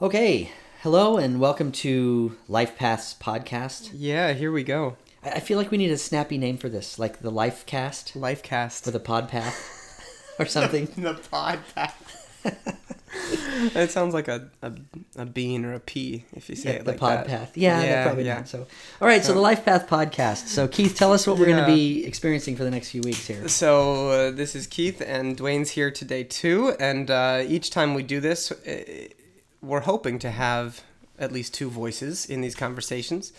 Okay, hello and welcome to Life Paths podcast. Yeah, here we go. I I feel like we need a snappy name for this, like the Life Cast Lifecast. for the Pod Path or something. the podcast. it sounds like a, a a bean or a pea if you say it the like Pod that. Path. Yeah, yeah, yeah probably yeah. not. So, all right, so the Life Path podcast. So, Keith, tell us what we're going Yeah. to be experiencing for the next few weeks here. So uh, this is Keith and Dwayne's here today too, and uh, each time we do this, uh, we're hoping to have at least two voices in these conversations.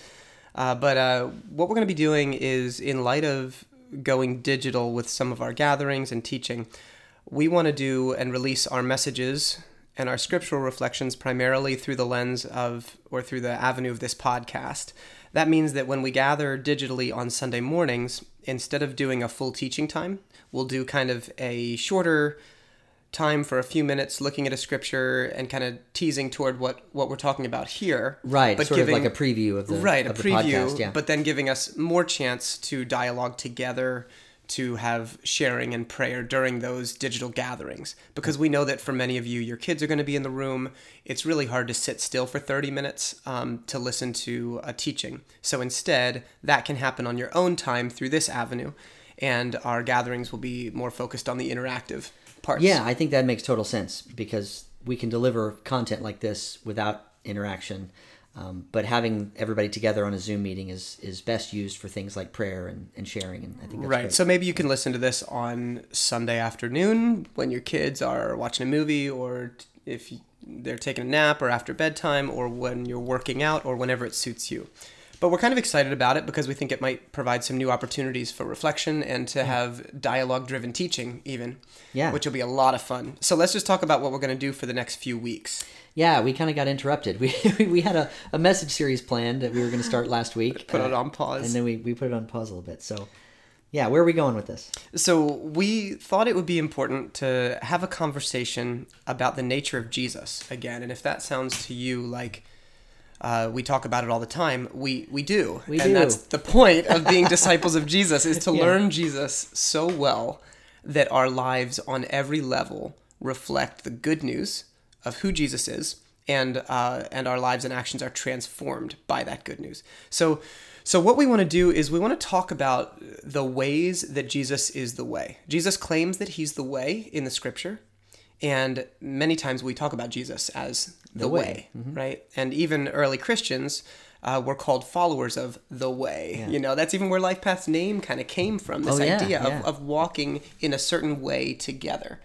Uh, but uh, what we're going to be doing is, in light of going digital with some of our gatherings and teaching, we want to do and release our messages and our scriptural reflections primarily through the lens of or through the avenue of this podcast. That means that when we gather digitally on Sunday mornings, instead of doing a full teaching time, we'll do kind of a shorter time for a few minutes looking at a scripture and kind of teasing toward what what we're talking about here. Right, but sort giving, of like a preview of the right a of the preview, podcast. Yeah, but then giving us more chance to dialogue together to have sharing and prayer during those digital gatherings because we know that for many of you your kids are going to be in the room it's really hard to sit still for 30 minutes um, to listen to a teaching so instead that can happen on your own time through this avenue and our gatherings will be more focused on the interactive parts yeah, I think that makes total sense because we can deliver content like this without interaction. Um, but having everybody together on a Zoom meeting is is best used for things like prayer and, and sharing, and I think that's Right. great. So maybe you can listen to this on Sunday afternoon when your kids are watching a movie or if they're taking a nap or after bedtime or when you're working out or whenever it suits you. But we're kind of excited about it because we think it might provide some new opportunities for reflection and to have dialogue driven teaching, even. Yeah. Which will be a lot of fun. So let's just talk about what we're going to do for the next few weeks. Yeah, we kind of got interrupted. We we had a, a message series planned that we were going to start last week. Put it uh, on pause. And then we, we put it on pause a little bit. So, yeah, where are we going with this? So we thought it would be important to have a conversation about the nature of Jesus again, and if that sounds to you like uh, we talk about it all the time, we we do, We and do. that's the point of being disciples of Jesus is to Yeah. learn Jesus so well that our lives on every level reflect the good news of who Jesus is, and uh, and our lives and actions are transformed by that good news. So. So what we want to do is we want to talk about the ways that Jesus is the way. Jesus claims that he's the way in the scripture, and many times we talk about Jesus as the, way. way, right? And even early Christians uh, were called followers of the way. You know, that's even where Life Path's name kind of came from. This Oh, yeah, idea yeah. of, of walking in a certain way together,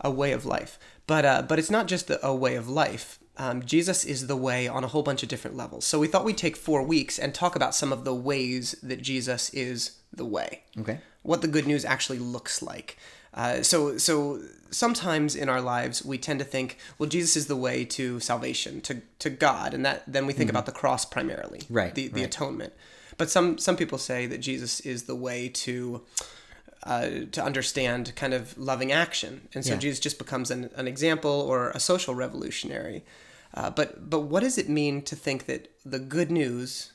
a way of life. But uh, but it's not just a, a way of life. Um, Jesus is the way on a whole bunch of different levels. So we thought we'd take four weeks and talk about some of the ways that Jesus is the way Okay. what the good news actually looks like. Uh, so, so sometimes in our lives we tend to think, well, Jesus is the way to salvation, to to God, and that then we think about the cross primarily, Mm-hmm. Right, The the right. atonement. But some some people say that Jesus is the way to uh, to understand kind of loving action, and so Yeah. Jesus just becomes an, an example or a social revolutionary. Uh, but but what does it mean to think that the good news,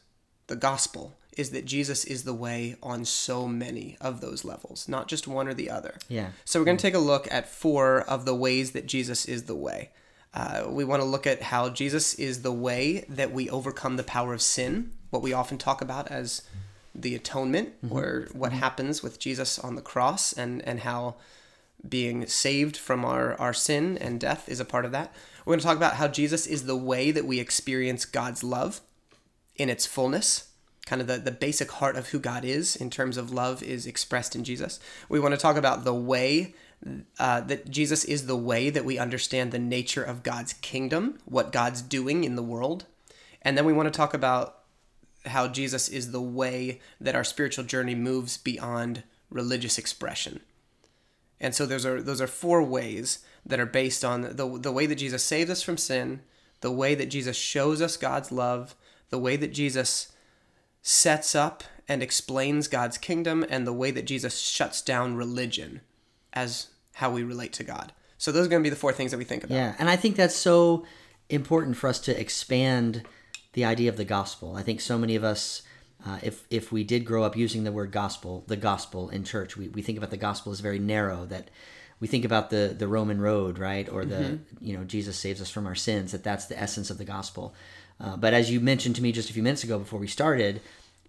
the gospel, is that Jesus is the way on so many of those levels, not just one or the other. Yeah. So we're going to take a look at four of the ways that Jesus is the way. Uh, we want to look at how Jesus is the way that we overcome the power of sin, what we often talk about as the atonement, or what happens with Jesus on the cross, and, and how being saved from our, our sin and death is a part of that. We're going to talk about how Jesus is the way that we experience God's love in its fullness. Kind of the, the basic heart of who God is in terms of love is expressed in Jesus. We want to talk about the way uh, that Jesus is the way that we understand the nature of God's kingdom, what God's doing in the world. And then we want to talk about how Jesus is the way that our spiritual journey moves beyond religious expression. And so those are those are four ways that are based on the the way that Jesus saves us from sin, the way that Jesus shows us God's love, the way that Jesus sets up and explains God's kingdom, and the way that Jesus shuts down religion as how we relate to God. So those are going to be the four things that we think about. Yeah, and I think that's so important for us to expand the idea of the gospel. I think so many of us, uh, if if we did grow up using the word gospel, the gospel in church, we, we think about the gospel as very narrow. That we think about the the Roman road, right, or the you know Jesus saves us from our sins. That that's the essence of the gospel. Uh, but as you mentioned to me just a few minutes ago before we started,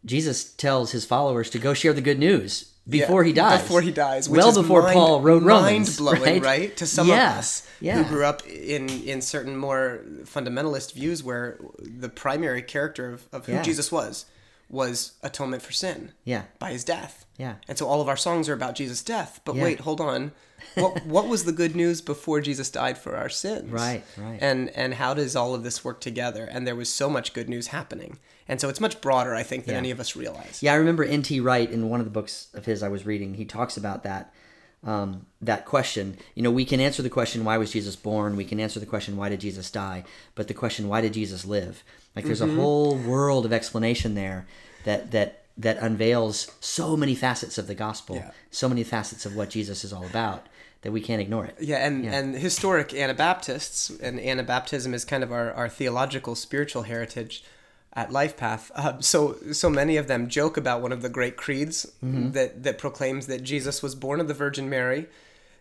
Jesus tells his followers to go share the good news before Yeah, he dies. Before he dies, well before mind- Paul wrote Romans, mind-blowing, right? right? To some Yeah, of us yeah. who grew up in in certain more fundamentalist views, where the primary character of, of who. Jesus was was atonement for sin. Yeah. by his death. Yeah. and so all of our songs are about Jesus' death. But wait, hold on. What what was the good news before Jesus died for our sins? Right, right. And and how does all of this work together? And there was so much good news happening. And so it's much broader, I think, than Yeah. any of us realize. Yeah, I remember N.T. Wright in one of the books of his I was reading. He talks about that um, that question. You know, we can answer the question, "Why was Jesus born?" We can answer the question, "Why did Jesus die?" But the question, "Why did Jesus live?" Like, there's Mm-hmm. a whole world of explanation there that that that unveils so many facets of the gospel, Yeah. so many facets of what Jesus is all about that we can't ignore it. Yeah, and, and historic Anabaptists, and Anabaptism is kind of our, our theological spiritual heritage at LifePath. Uh, so so many of them joke about one of the great creeds Mm-hmm. that, that proclaims that Jesus was born of the Virgin Mary,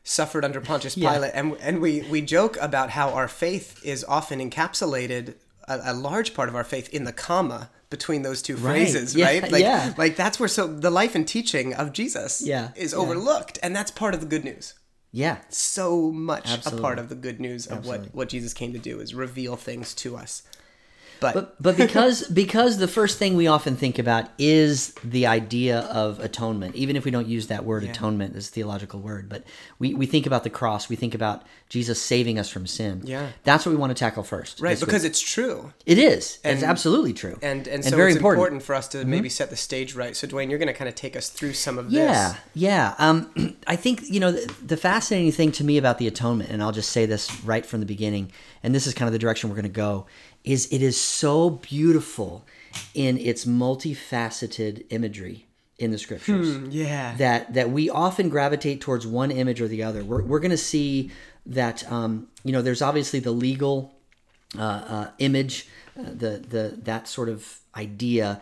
suffered under Pontius Yeah. Pilate, and and we, we joke about how our faith is often encapsulated, a, a large part of our faith, in the comma between those two Right. phrases, Yeah, right? Like, yeah. like that's where so the life and teaching of Jesus Yeah, is yeah. overlooked, and that's part of the good news Yeah, so much Absolutely. a part of the good news of Absolutely. what, what Jesus came to do is reveal things to us. But, But but because because the first thing we often think about is the idea of atonement, even if we don't use that word atonement as a theological word, but we, we think about the cross, we think about Jesus saving us from sin. Yeah. That's what we want to tackle first. right, because week. it's true. it is. And, it's absolutely true. And and so very it's important. important. Mm-hmm. for us to maybe set the stage right. So Dwayne, you're going to kind of take us through some of Yeah, this. Yeah. Yeah. Um, I think you know the, the fascinating thing to me about the atonement, and I'll just say this right from the beginning, and this is kind of the direction we're going to go, is it is so beautiful in its multifaceted imagery in the scriptures Yeah. that that we often gravitate towards one image or the other. We're we're going to see that um, you know there's obviously the legal uh, uh, image, uh, the the that sort of idea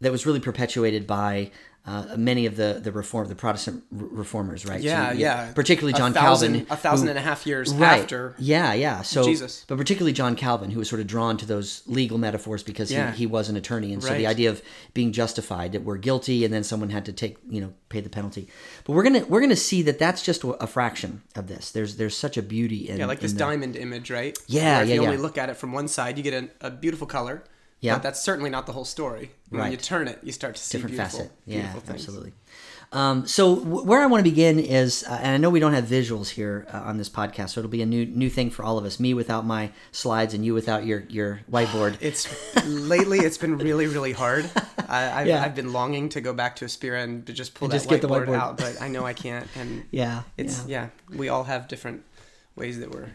that was really perpetuated by uh, many of the the reform the Protestant reformers, right? yeah, So, yeah. particularly A John thousand- Calvin, a thousand who- and a half years right. after. Yeah, yeah. So Jesus. but particularly John Calvin, who was sort of drawn to those legal metaphors because Yeah. he, he was an attorney, and so the idea of being justified that we're guilty, and then someone had to take you know pay the penalty. But we're gonna we're gonna see that that's just a fraction of this. There's there's such a beauty in Yeah, like this the- diamond image, right? Yeah, Where if yeah, you only look at it from one side, you get a, a beautiful color. Yeah. But that's certainly not the whole story. When you turn it, you start to see different beautiful, facet. Yeah, beautiful absolutely. Um, so w- where I want to begin is, uh, and I know we don't have visuals here uh, on this podcast, so it'll be a new new thing for all of us. Me without my slides, and you without your your whiteboard. It's lately it's been really really hard. I, I've, Yeah. I've been longing to go back to Aspira and to just pull And that just whiteboard, whiteboard. out, but I know I can't. And yeah, it's yeah. yeah. we all have different ways that we're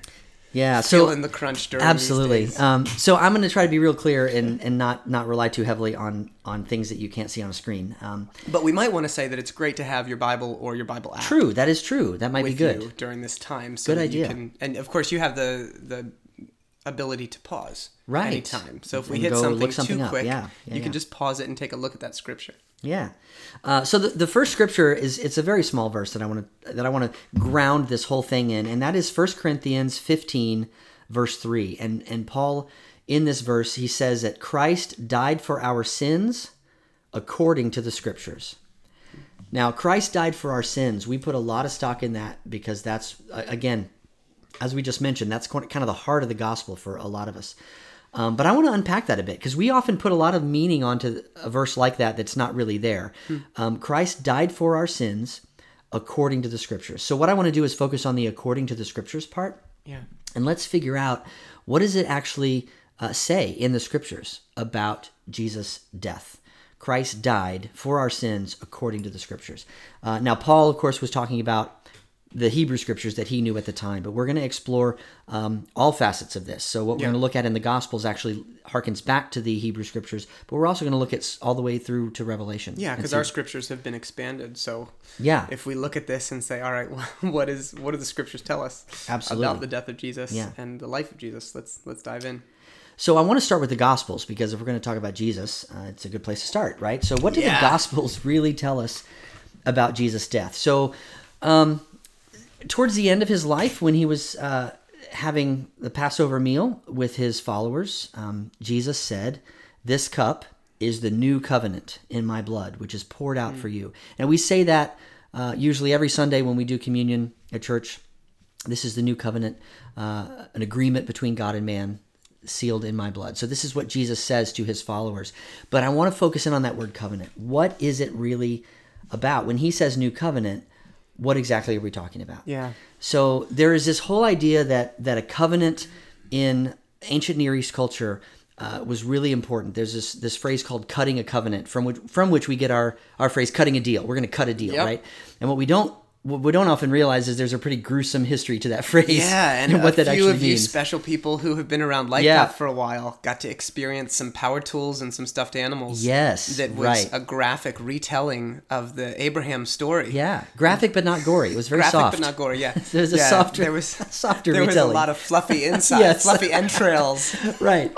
yeah. So feeling the crunch during absolutely. Um, so I'm going to try to be real clear and and not not rely too heavily on on things that you can't see on a screen. Um, But we might want to say that it's great to have your Bible or your Bible app true, that is true. That might be good. you during this time. So Good that idea. You can, and of course, you have the the ability to pause Right. anytime. So if we And hit something, something too up. quick, Yeah, yeah, you can just pause it and take a look at that scripture. Yeah. Uh, so the, the first scripture is it's a very small verse that I want to that I want to ground this whole thing in, and that is 1 Corinthians 15, verse 3. And and Paul in this verse he says that Christ died for our sins according to the scriptures. Now Christ died for our sins. We put a lot of stock in that because that's again, as we just mentioned, that's kind of the heart of the gospel for a lot of us. Um, but I want to unpack that a bit because we often put a lot of meaning onto a verse like that that's not really there. Um, Christ died for our sins according to the scriptures. So what I want to do is focus on the according to the scriptures part, Yeah. and let's figure out what does it actually uh, say in the scriptures about Jesus' death. Christ died for our sins according to the scriptures. Uh, now, Paul, of course, was talking about the Hebrew scriptures that he knew at the time, but we're going to explore um, all facets of this. So, what we're going to look at in the Gospels actually harkens back to the Hebrew scriptures, but we're also going to look at all the way through to Revelation. Yeah, because our scriptures have been expanded. So Yeah. if we look at this and say, all right, what is what do the scriptures tell us Absolutely. about the death of Jesus Yeah. and the life of Jesus? Let's let's dive in. So I want to start with the Gospels because if we're going to talk about Jesus, uh, it's a good place to start, right? So what do Yeah. the Gospels really tell us about Jesus' death? So um, towards the end of his life, when he was uh, having the Passover meal with his followers, um, Jesus said, This cup is the new covenant in my blood, which is poured out for you. And we say that uh, usually every Sunday when we do communion at church. This is the new covenant, uh, an agreement between God and man sealed in my blood. So this is what Jesus says to his followers. But I want to focus in on that word covenant. What is it really about? When he says new covenant, what exactly are we talking about? Yeah. So there is this whole idea that that a covenant in ancient Near East culture uh, was really important. There's this this phrase called "cutting a covenant," from which from which we get our our phrase "cutting a deal." We're going to cut a deal, Yep. right? And what we don't what we don't often realize is there's a pretty gruesome history to that phrase. Yeah, and what a that few actually of you means. special people who have been around Light Yeah. For a while got to experience some power tools and some stuffed animals. Yes, that was right. a graphic retelling of the Abraham story. yeah, graphic but not gory. It was very graphic soft. but not gory. Yeah, There's a Yeah, softer, There was softer there was a lot of fluffy inside, Yes. fluffy entrails. right.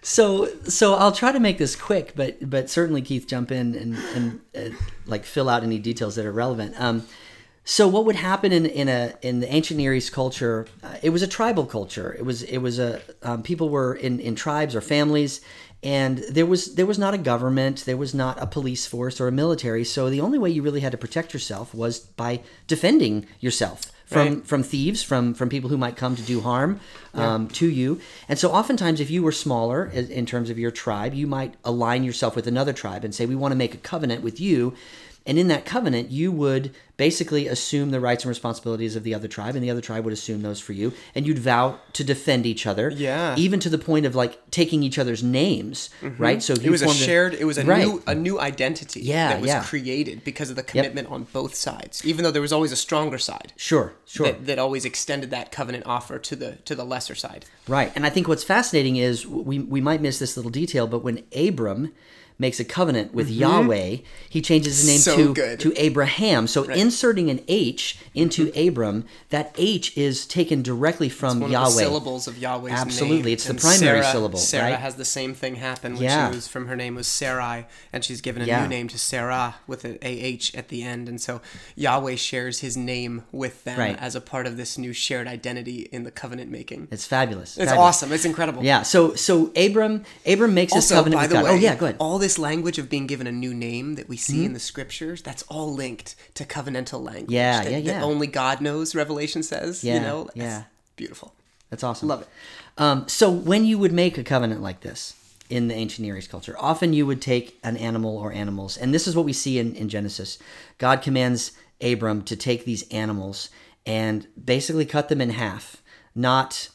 So so I'll try to make this quick, but but certainly Keith jump in and and uh, like fill out any details that are relevant. Um, so what would happen in, in a in the ancient Near East culture? Uh, it was a tribal culture. It was it was a um, people were in, in tribes or families, and there was there was not a government, there was not a police force or a military. So the only way you really had to protect yourself was by defending yourself from Right. from thieves, from from people who might come to do harm um, to you. And so, oftentimes, if you were smaller in terms of your tribe, you might align yourself with another tribe and say, "We want to make a covenant with you." And in that covenant, you would basically assume the rights and responsibilities of the other tribe, and the other tribe would assume those for you. And you'd vow to defend each other, Yeah. even to the point of like taking each other's names, mm-hmm. right? So It was a shared. It was a Right. new a new identity Yeah, that was yeah. created because of the commitment on both sides. Even though there was always a stronger side Sure, sure. that, that always extended that covenant offer to the to the lesser side. Right. And I think what's fascinating is we, we might miss this little detail, but when Abram makes a covenant with Yahweh, he changes his name So to, good. to Abraham. So inserting an H into Abram, that H is taken directly from One Yahweh. of the syllables of Yahweh's name. Absolutely. It's the And primary Sarah, syllable, Sarah right? has the same thing happen when Yeah. she was from her name was Sarai, and she's given a Yeah. new name to Sarah with an AH at the end, and so Yahweh shares his name with them Right. as a part of this new shared identity in the covenant making. It's fabulous. It's Fabulous. awesome. It's incredible. Yeah. So so Abram Abram makes Also, covenant by with the God. way, oh yeah, go ahead. all this language of being given a new name that we see Mm-hmm. in the scriptures, that's all linked to covenantal language. Yeah, that, yeah, that yeah. only God knows, Revelation says. Yeah, you know? That's yeah. Beautiful. That's awesome. Love it. Um, so when you would make a covenant like this in the ancient Near East culture, often you would take an animal or animals, and this is what we see in, in Genesis. God commands Abram to take these animals and basically cut them in half, not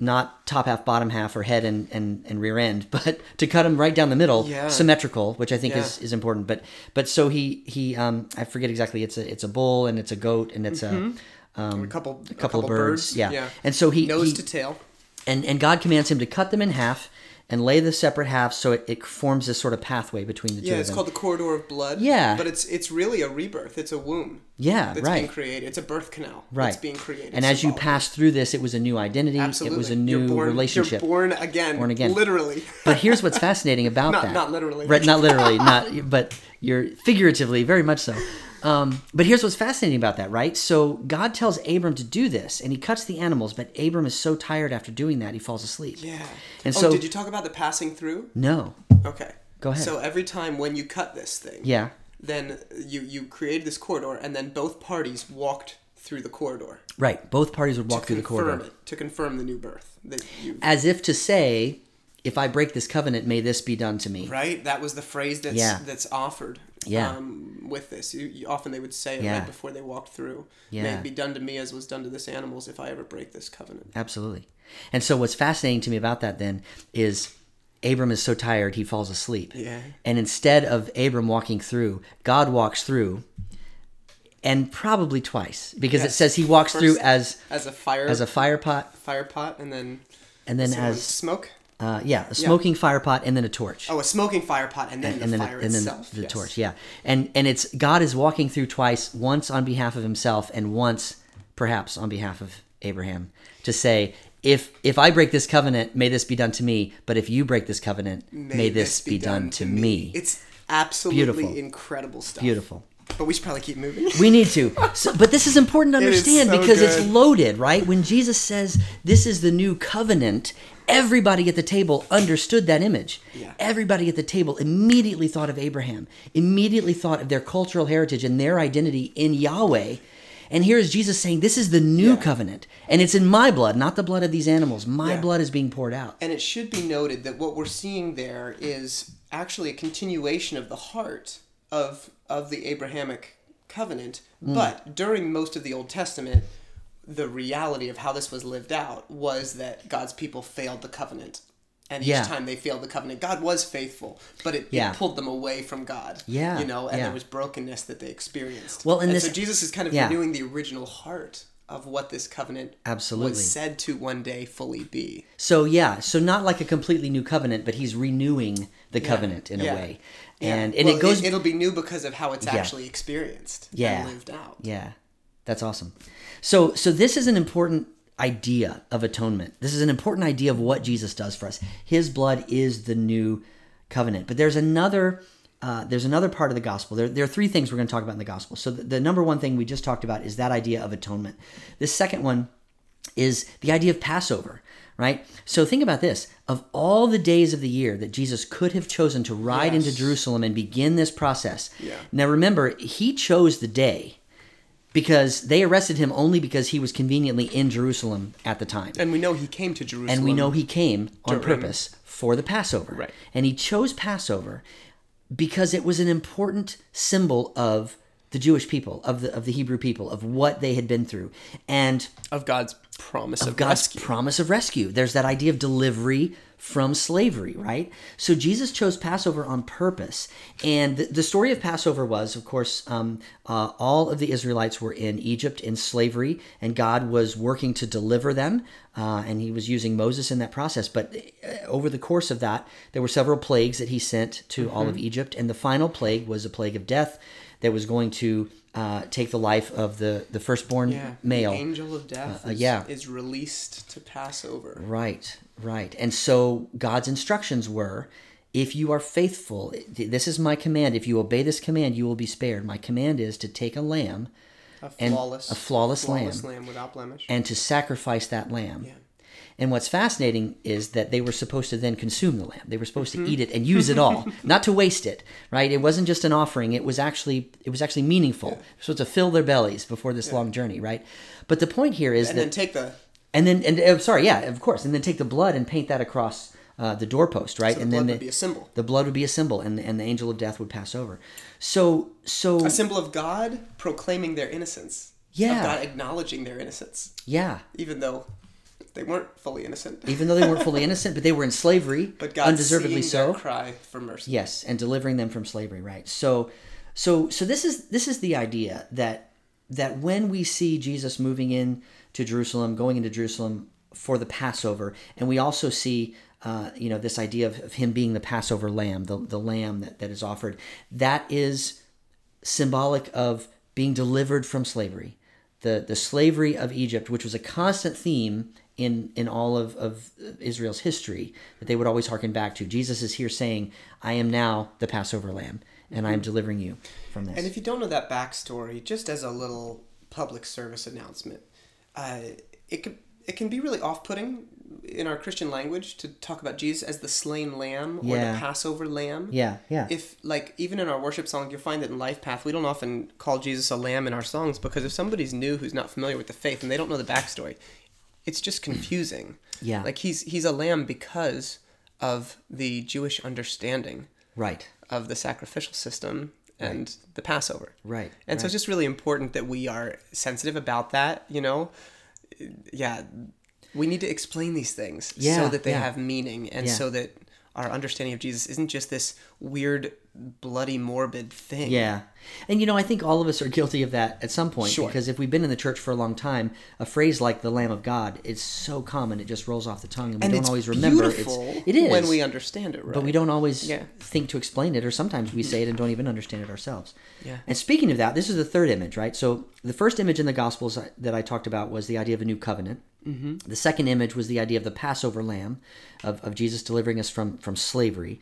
not top half, bottom half, or head and, and, and rear end, but to cut them right down the middle, Yeah. symmetrical, which I think is, Yeah. is important. But but so he he um I forget exactly. It's a it's a bull and it's a goat and it's a um, a couple, a couple, of birds. Yeah. yeah. and so he Nose he, to tail. and and God commands him to cut them in half and lay the separate halves so it, it forms this sort of pathway between the two Yeah, it's called the corridor of blood. Yeah. but it's it's really a rebirth. It's a womb. Yeah, that's right. being created. It's a birth canal. right. that's being created. and as you pass through this, it was a new identity. absolutely, It was a You're new born, relationship. You're born again. Born again. Literally. But here's what's fascinating about Not- that. not literally. Right, not literally, not but you're figuratively, very much so. Um, but here's what's fascinating about that, right? So God tells Abram to do this, and he cuts the animals, but Abram is so tired after doing that he falls asleep. yeah. And oh, so did you talk about the passing through? no, Okay. Go ahead. So every time when you cut this thing, yeah, then you you created this corridor, and then both parties walked through the corridor. right. Both parties would walk through the corridor. it to confirm the new birth that you as if to say, if I break this covenant, may this be done to me. right that was the phrase that's Yeah. that's offered Yeah. um, with this you, you, often they would say it Yeah. right before they walked through may it be done to me as was done to this animals if i ever break this covenant Absolutely. And so, what's fascinating to me about that then is Abram is so tired he falls asleep. Yeah. And instead of Abram walking through, God walks through, and probably twice because it says he walks First through as as a fire as a fire pot, fire pot and then and then as smoke uh, yeah, a smoking fire pot, and then a torch. oh a smoking fire pot and then and the then fire and then itself the, the yes. torch yeah and and it's god is walking through twice once on behalf of himself and once perhaps on behalf of abraham to say if if i break this covenant may this be done to me but if you break this covenant may, this, be, done, to me, it's absolutely Beautiful. incredible stuff beautiful But we should probably keep moving. We need to. So, but this is important to It understand so because it's loaded, right? When Jesus says this is the new covenant, everybody at the table understood that image. Yeah. Everybody at the table immediately thought of Abraham, immediately thought of their cultural heritage and their identity in Yahweh. And here is Jesus saying, This is the new Yeah. covenant. And it's in my blood, not the blood of these animals. My Yeah. blood is being poured out. And it should be noted that what we're seeing there is actually a continuation of the heart of of the Abrahamic covenant. Hmm. But during most of the Old Testament, the reality of how this was lived out was that God's people failed the covenant. And each Yeah. time they failed the covenant, God was faithful, but it, Yeah. it pulled them away from God. Yeah, You know, and yeah. there was brokenness that they experienced. Well, and and this- so Jesus is kind of renewing the original heart of what this covenant Absolutely. was said to one day fully be. So yeah, so not like a completely new covenant, but he's renewing the covenant in a way. And and Well, it goes it'll be new because of how it's actually experienced Yeah. and lived out. Yeah, that's awesome. So, so this is an important idea of atonement. This is an important idea of what Jesus does for us. His blood is the new covenant. But there's another. Uh, there's another part of the gospel. There, there are three things we're going to talk about in the gospel. So the, the number one thing we just talked about is that idea of atonement. The second one is the idea of Passover, right? So think about this. Of all the days of the year that Jesus could have chosen to ride Yes. into Jerusalem and begin this process. Yeah. Now remember, he chose the day because they arrested him only because he was conveniently in Jerusalem at the time. And we know he came to Jerusalem. And we know he came on purpose for the Passover. Right. And he chose Passover because it was an important symbol of the Jewish people, of the of the Hebrew people, of what they had been through. And of God's promise of, God's rescue. promise of rescue. There's that idea of delivery from slavery, right? So Jesus chose Passover on purpose. And the, the story of Passover was, of course, um, uh, all of the Israelites were in Egypt in slavery, and God was working to deliver them. Uh, and he was using Moses in that process. But uh, over the course of that, there were several plagues that he sent to all Mm-hmm. of Egypt. And the final plague was a plague of death that was going to uh, take the life of the, the firstborn yeah. male. The angel of death uh, is, yeah. is released to Passover. Right, right. And so God's instructions were if you are faithful, this is my command. If you obey this command, you will be spared. My command is to take a lamb A And flawless, a flawless flawless lamb. lamb without blemish. and to sacrifice that lamb. Yeah. And what's fascinating is that they were supposed to then consume the lamb. They were supposed Mm-hmm. to eat it and use it all, not to waste it. Right? It wasn't just an offering. It was actually it was actually meaningful. Were supposed to fill their bellies before this long journey. Right? But the point here is and that then take the and then and uh, sorry, yeah, of course, and then take the blood and paint that across uh, the doorpost, right? so the and blood then would the, be a symbol. the blood would be a symbol, and and the angel of death would pass over. So so A symbol of God proclaiming their innocence. Yeah. Of God acknowledging their innocence. yeah, Even though they weren't fully innocent. even though they weren't fully innocent, but they were in slavery, But God undeservedly so. cry for mercy. Yes, and delivering them from slavery, right? So so so this is this is the idea that that when we see Jesus moving in to Jerusalem, going into Jerusalem for the Passover, and we also see uh, you know this idea of, of him being the Passover lamb, the, the lamb that, that is offered, that is symbolic of being delivered from slavery. The, the slavery of Egypt, which was a constant theme in, in all of, of Israel's history, that they would always hearken back to. Jesus is here saying, I am now the Passover lamb, and I am delivering you from this. And if you don't know that backstory, just as a little public service announcement, uh, it can it can be really off-putting in our Christian language to talk about Jesus as the slain lamb or Yeah. the Passover lamb. yeah, yeah. If like even in our worship song, you'll find that in Life Path, we don't often call Jesus a lamb in our songs because if somebody's new who's not familiar with the faith and they don't know the backstory, it's just confusing. Yeah. Like he's he's a lamb because of the Jewish understanding right, of the sacrificial system and the Passover. right. And so it's just really important that we are sensitive about that, you know? Yeah, we need to explain these things Yeah, so that they yeah. have meaning and Yeah. so that our understanding of Jesus isn't just this weird, bloody, morbid thing. Yeah. And you know, I think all of us are guilty of that at some point Sure. because if we've been in the church for a long time, a phrase like the Lamb of God is so common it just rolls off the tongue and we And don't always remember beautiful it's it is when we understand it right. but we don't always Yeah. think to explain it or sometimes we say it and don't even understand it ourselves. Yeah. And speaking of that, this is the third image, right? So the first image in the gospels that I talked about was the idea of a new covenant. Mm-hmm. The second image was the idea of the Passover lamb of, of Jesus delivering us from from slavery.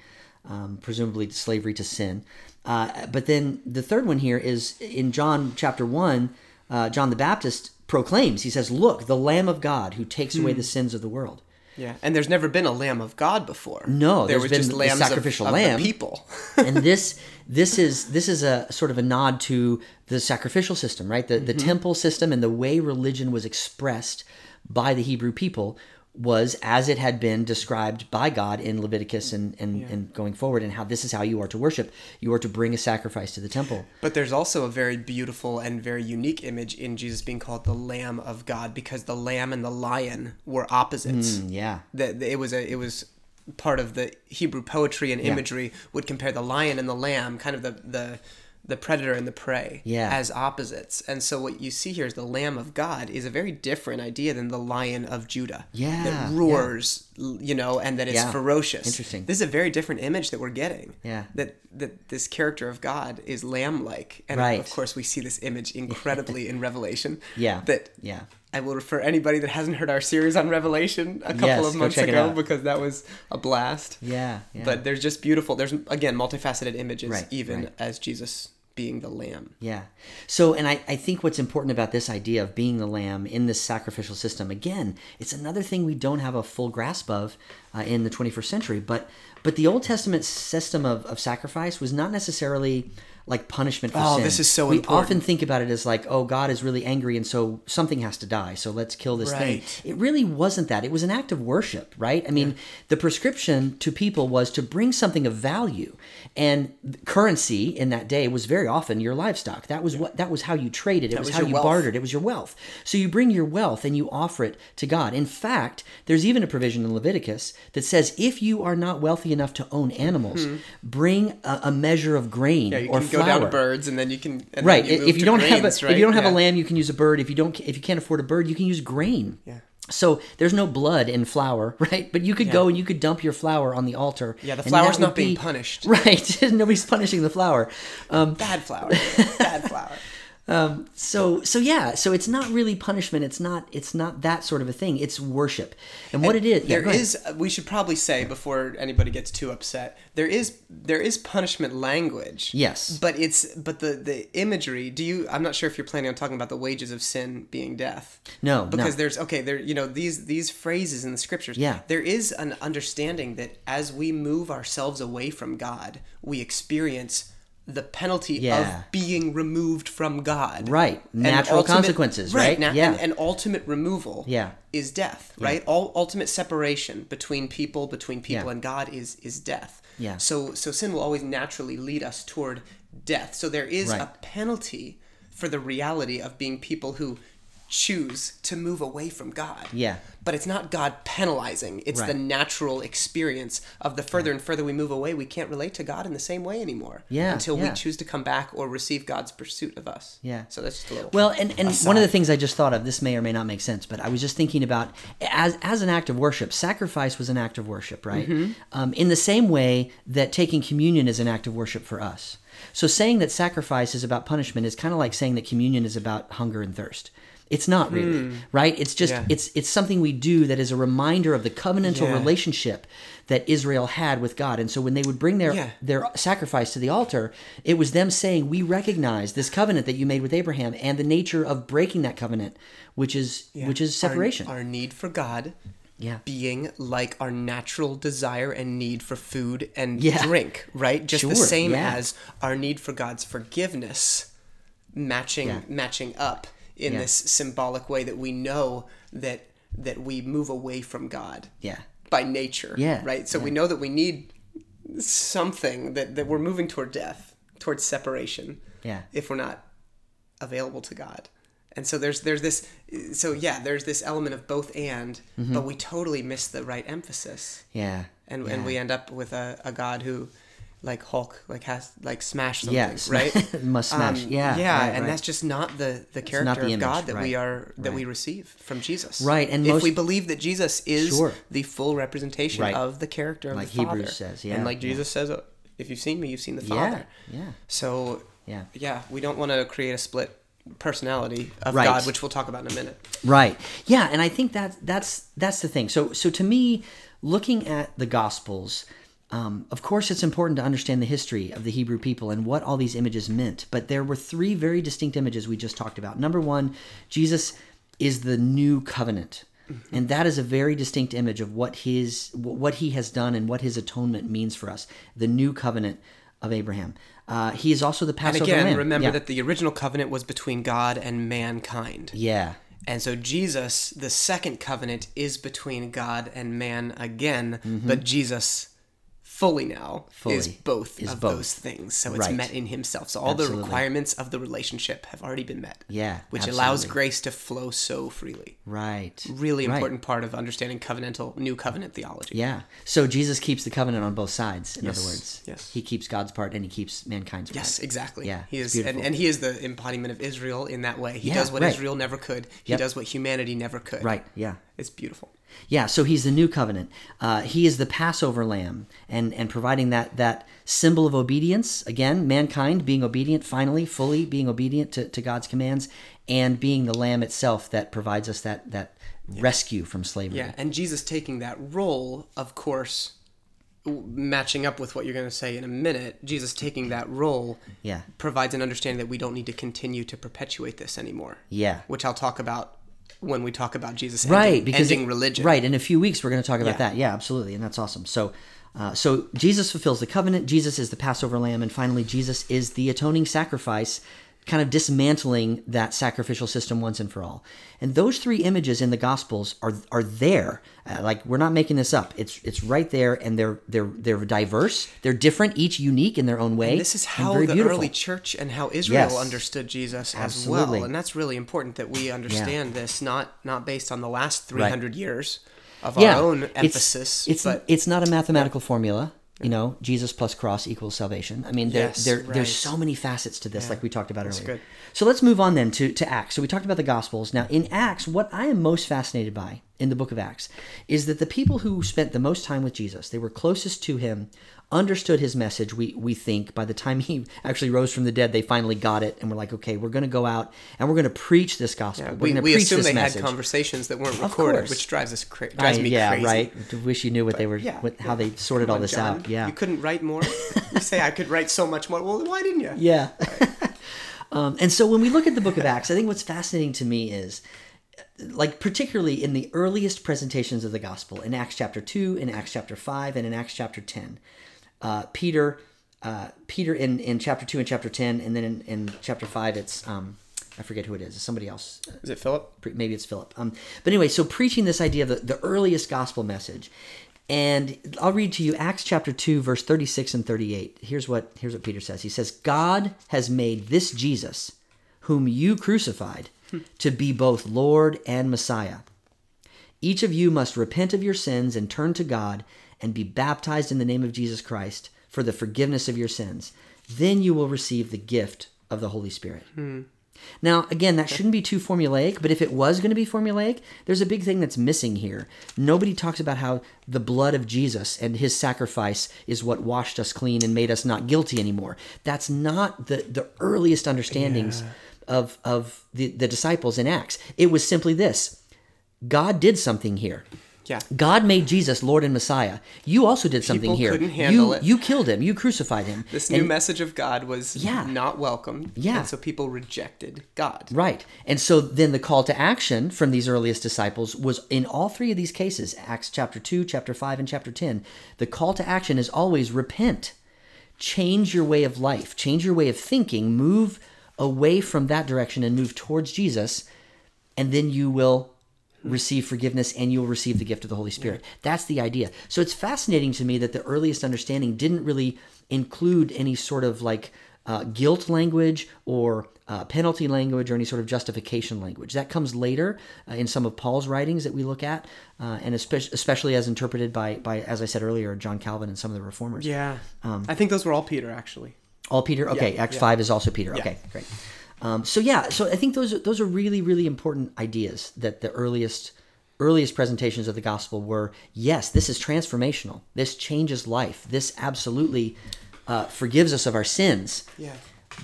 um, presumably slavery to sin. Uh, but then the third one here is in John chapter 1, uh, John the Baptist proclaims, he says, Look, the Lamb of God who takes away Hmm. the sins of the world. Yeah, and there's never been a Lamb of God before. No, there there's was been just the lambs of- sacrificial of, the lamb. people. and this this is this is a sort of a nod to the sacrificial system, right? The the Mm-hmm. temple system and the way religion was expressed by the Hebrew people was as it had been described by God in Leviticus and and, and going forward, and how this is how you are to worship. You are to bring a sacrifice to the temple. But there's also a very beautiful and very unique image in Jesus being called the Lamb of God because the lamb and the lion were opposites. Mm, yeah, That it was a it was part of the Hebrew poetry and imagery would compare the lion and the lamb, kind of the the the predator and the prey, Yeah. as opposites. And so what you see here is the Lamb of God is a very different idea than the Lion of Judah. Yeah, that roars, l- you know, and that is Yeah. ferocious. Interesting. This is a very different image that we're getting. Yeah. that that this character of God is lamb-like, and Right. of course we see this image incredibly in Revelation. yeah, that yeah. I will refer anybody that hasn't heard our series on Revelation a couple Yes, of months ago because that was a blast. Yeah, yeah. But there's just beautiful. There's again multifaceted images, Right, even right. as Jesus being the Lamb. Yeah. So, and I, I think what's important about this idea of being the lamb in this sacrificial system, again, it's another thing we don't have a full grasp of uh, in the 21st century. But but the Old Testament system of, of sacrifice was not necessarily like punishment for Oh, sin. this is so we important. often think about it as like, oh, God is really angry, and so something has to die. So let's kill this Right. thing. It really wasn't that. It was an act of worship, right? I mean, the prescription to people was to bring something of value, and currency in that day was very often your livestock. That was what that was how you traded. It was, was how you wealth. bartered. It was your wealth. So you bring your wealth and you offer it to God. In fact, there's even a provision in Leviticus that says if you are not wealthy enough to own animals, mm-hmm. bring a, a measure of grain. Yeah, or go down to birds, and then you can and Right. Then you if you don't have a right? if you don't have Yeah. a lamb, you can use a bird. If you don't if you can't afford a bird, you can use grain. Yeah. So there's no blood in flour, right? But you could go and you could dump your flour on the altar. Yeah, the flour's not being be- punished. Right. Nobody's punishing the flour. Um, Bad flour. Bad flour. Um, so so yeah. So it's not really punishment. It's not it's not that sort of a thing. It's worship. And, what it is, yeah, There ahead. is. Uh, we should probably say before anybody gets too upset. There is. There is punishment language. Yes. But it's. But the the imagery. Do you? I'm not sure if you're planning on talking about the wages of sin being death. No, no. Because there's okay. There. You know these these phrases in the scriptures. Yeah. There is an understanding that as we move ourselves away from God, we experience the penalty Yeah. of being removed from God. Right. Natural ultimate- consequences, right? na- Yeah. And, and ultimate removal Yeah. is death, right? All ultimate separation between people, between people Yeah. and God is is death. Yeah. So so sin will always naturally lead us toward death. So there is a penalty for the reality of being people who choose to move away from God. Yeah. But it's not God penalizing. It's the natural experience of the further and further we move away, we can't relate to God in the same way anymore. Yeah, Until we choose to come back or receive God's pursuit of us. Yeah. So that's just a little Well, and, and one of the things I just thought of, this may or may not make sense, but I was just thinking about as as an act of worship, sacrifice was an act of worship, right? Mm-hmm. Um, in the same way that taking communion is an act of worship for us. So saying that sacrifice is about punishment is kind of like saying that communion is about hunger and thirst. It's not really, right? It's just Hmm. Yeah. it's it's something we do that is a reminder of the covenantal Yeah. relationship that Israel had with God. And so when they would bring their Yeah. their sacrifice to the altar, it was them saying, "We recognize this covenant that you made with Abraham and the nature of breaking that covenant, which is which is separation." Our, need for God yeah. being like our natural desire and need for food and Yeah. drink, right? Just the same yeah. as our need for God's forgiveness matching matching up in Yeah. this symbolic way that we know that that we move away from God Yeah. by nature. Yeah, Right? So we know that we need something that, that we're moving toward death, towards separation. Yeah. If we're not available to God. And so there's there's this so yeah, there's this element of both and, Mm-hmm. but we totally miss the right emphasis. Yeah. And yeah. and we end up with a, a God who like Hulk, like has like smash something, Yeah, sma- right? must um, smash. Yeah, yeah, right, and right. that's just not the the character the of image, God that we are that we receive from Jesus. Right, and if most- we believe that Jesus is Sure. the full representation Right. of the character of Like the Father, says, yeah, and like yeah. Jesus says, "Oh, "If you've seen me, you've seen the. Father." Yeah. So Yeah. yeah, we don't want to create a split personality of Right. God, which we'll talk about in a minute. Right. Yeah, and I think that that's that's the thing. So so to me, looking at the Gospels, um, of course, it's important to understand the history of the Hebrew people and what all these images meant. But there were three very distinct images we just talked about. Number one, Jesus is the new covenant. And that is a very distinct image of what his what he has done and what his atonement means for us. The new covenant of Abraham. Uh, he is also the And again, lamb. remember yeah. that the original covenant was between God and mankind. Yeah, And so Jesus, the second covenant, is between God and man again, but Jesus fully now is both is of both. those things. So it's Right. met in himself. So all Absolutely. the requirements of the relationship have already been met. Yeah, Which allows grace to flow so freely. right. Really Right. important part of understanding covenantal new covenant theology. Yeah. So Jesus keeps the covenant on both sides. In Yes. other words, Yes. he keeps God's part and he keeps mankind's part. Yes, exactly. Yeah, he is, and, and he is the embodiment of Israel in that way. He Yeah, does what right. Israel never could. He Yep. does what humanity never could. Right. Yeah. It's beautiful. Yeah, so he's the new covenant. Uh, he is the Passover lamb, and and providing that that symbol of obedience. Again, mankind being obedient, finally, fully being obedient to, to God's commands, and being the lamb itself that provides us that that rescue from slavery. Yeah, and Jesus taking that role, of course, matching up with what you're going to say in a minute, Jesus taking that role Yeah. provides an understanding that we don't need to continue to perpetuate this anymore. Yeah. Which I'll talk about when we talk about Jesus right ending, because ending religion. right in a few weeks we're going to talk about Yeah. that yeah absolutely and that's awesome so uh, so jesus fulfills the covenant jesus is the passover lamb and finally jesus is the atoning sacrifice kind of dismantling that sacrificial system once and for all. And those three images in the gospels are are there. Uh, like we're not making this up. It's it's right there and they're they're they're diverse. They're different each unique in their own way This is how the beautiful. early church and how Israel Yes. understood Jesus as well, and that's really important that we understand this not not based on the last 300 years of yeah, our own it's- emphasis, It's but it's not a mathematical formula. You know, Jesus plus cross equals salvation. I mean, there, Yes, there right. there's so many facets to this, like we talked about earlier. good. So let's move on then to, to Acts. So we talked about the Gospels. Now, in Acts, what I am most fascinated by in the book of Acts is that the people who spent the most time with Jesus, they were closest to him, understood his message. We we think by the time he actually rose from the dead, they finally got it, and we're like, okay, we're going to go out and we're going to preach this gospel. Yeah, we, we preach assume they message. had conversations that weren't recorded, which drives us cra- drives I- me yeah, crazy. right. Wish you knew what they were, Yeah, what, how they sorted all this John. out. Yeah, you couldn't write more. you say I could write so much more. Well, why didn't you? Yeah. um, and so when we look at the book of Acts, I think what's fascinating to me is, like, particularly in the earliest presentations of the gospel, in Acts chapter 2, in Acts chapter 5, and in Acts chapter 10, uh, Peter, uh, Peter in, in chapter 2 and chapter 10, and then in, in chapter 5, it's, um, I forget who it is, it's somebody else. Is it Philip? Maybe it's Philip. Um, but anyway, so preaching this idea of the, the earliest gospel message, and I'll read to you Acts chapter two, verse thirty-six and thirty-eight. Here's what here's what Peter says. He says, "God has made this Jesus, whom you crucified, to be both Lord and Messiah. Each of you must repent of your sins and turn to God and be baptized in the name of Jesus Christ for the forgiveness of your sins. Then you will receive the gift of the Holy Spirit." Now, again, that shouldn't be too formulaic, but if it was going to be formulaic, there's a big thing that's missing here. Nobody talks about how the blood of Jesus and his sacrifice is what washed us clean and made us not guilty anymore. That's not the, the earliest understandings of, of the, the disciples in Acts. It was simply this God did something here. Yeah. God made Jesus Lord and Messiah. You also did something People here. couldn't handle you, it. you killed him. You crucified him. This new And- message of God was Yeah. not welcome. Yeah. And so people rejected God. Right. And so then the call to action from these earliest disciples was in all three of these cases Acts chapter 2, chapter 5, and chapter 10. The call to action is always repent, change your way of life, change your way of thinking, move away from that direction and move towards Jesus, and then you will receive forgiveness and you'll receive the gift of the Holy Spirit. That's the idea. So it's fascinating to me that the earliest understanding didn't really include any sort of like uh, guilt language or uh, penalty language or any sort of justification language. That comes later uh, in some of Paul's writings that we look at, uh, and especially, especially as interpreted by, by, as I said earlier, John Calvin and some of the reformers. Yeah. I think those were all Peter, actually. All Peter. Okay, Yeah, Acts yeah. five is also Peter. Okay, great. Um, so yeah, so I think those are, those are really really important ideas that the earliest earliest presentations of the gospel were. Yes, this is transformational. This changes life. This absolutely uh, forgives us of our sins. Yeah.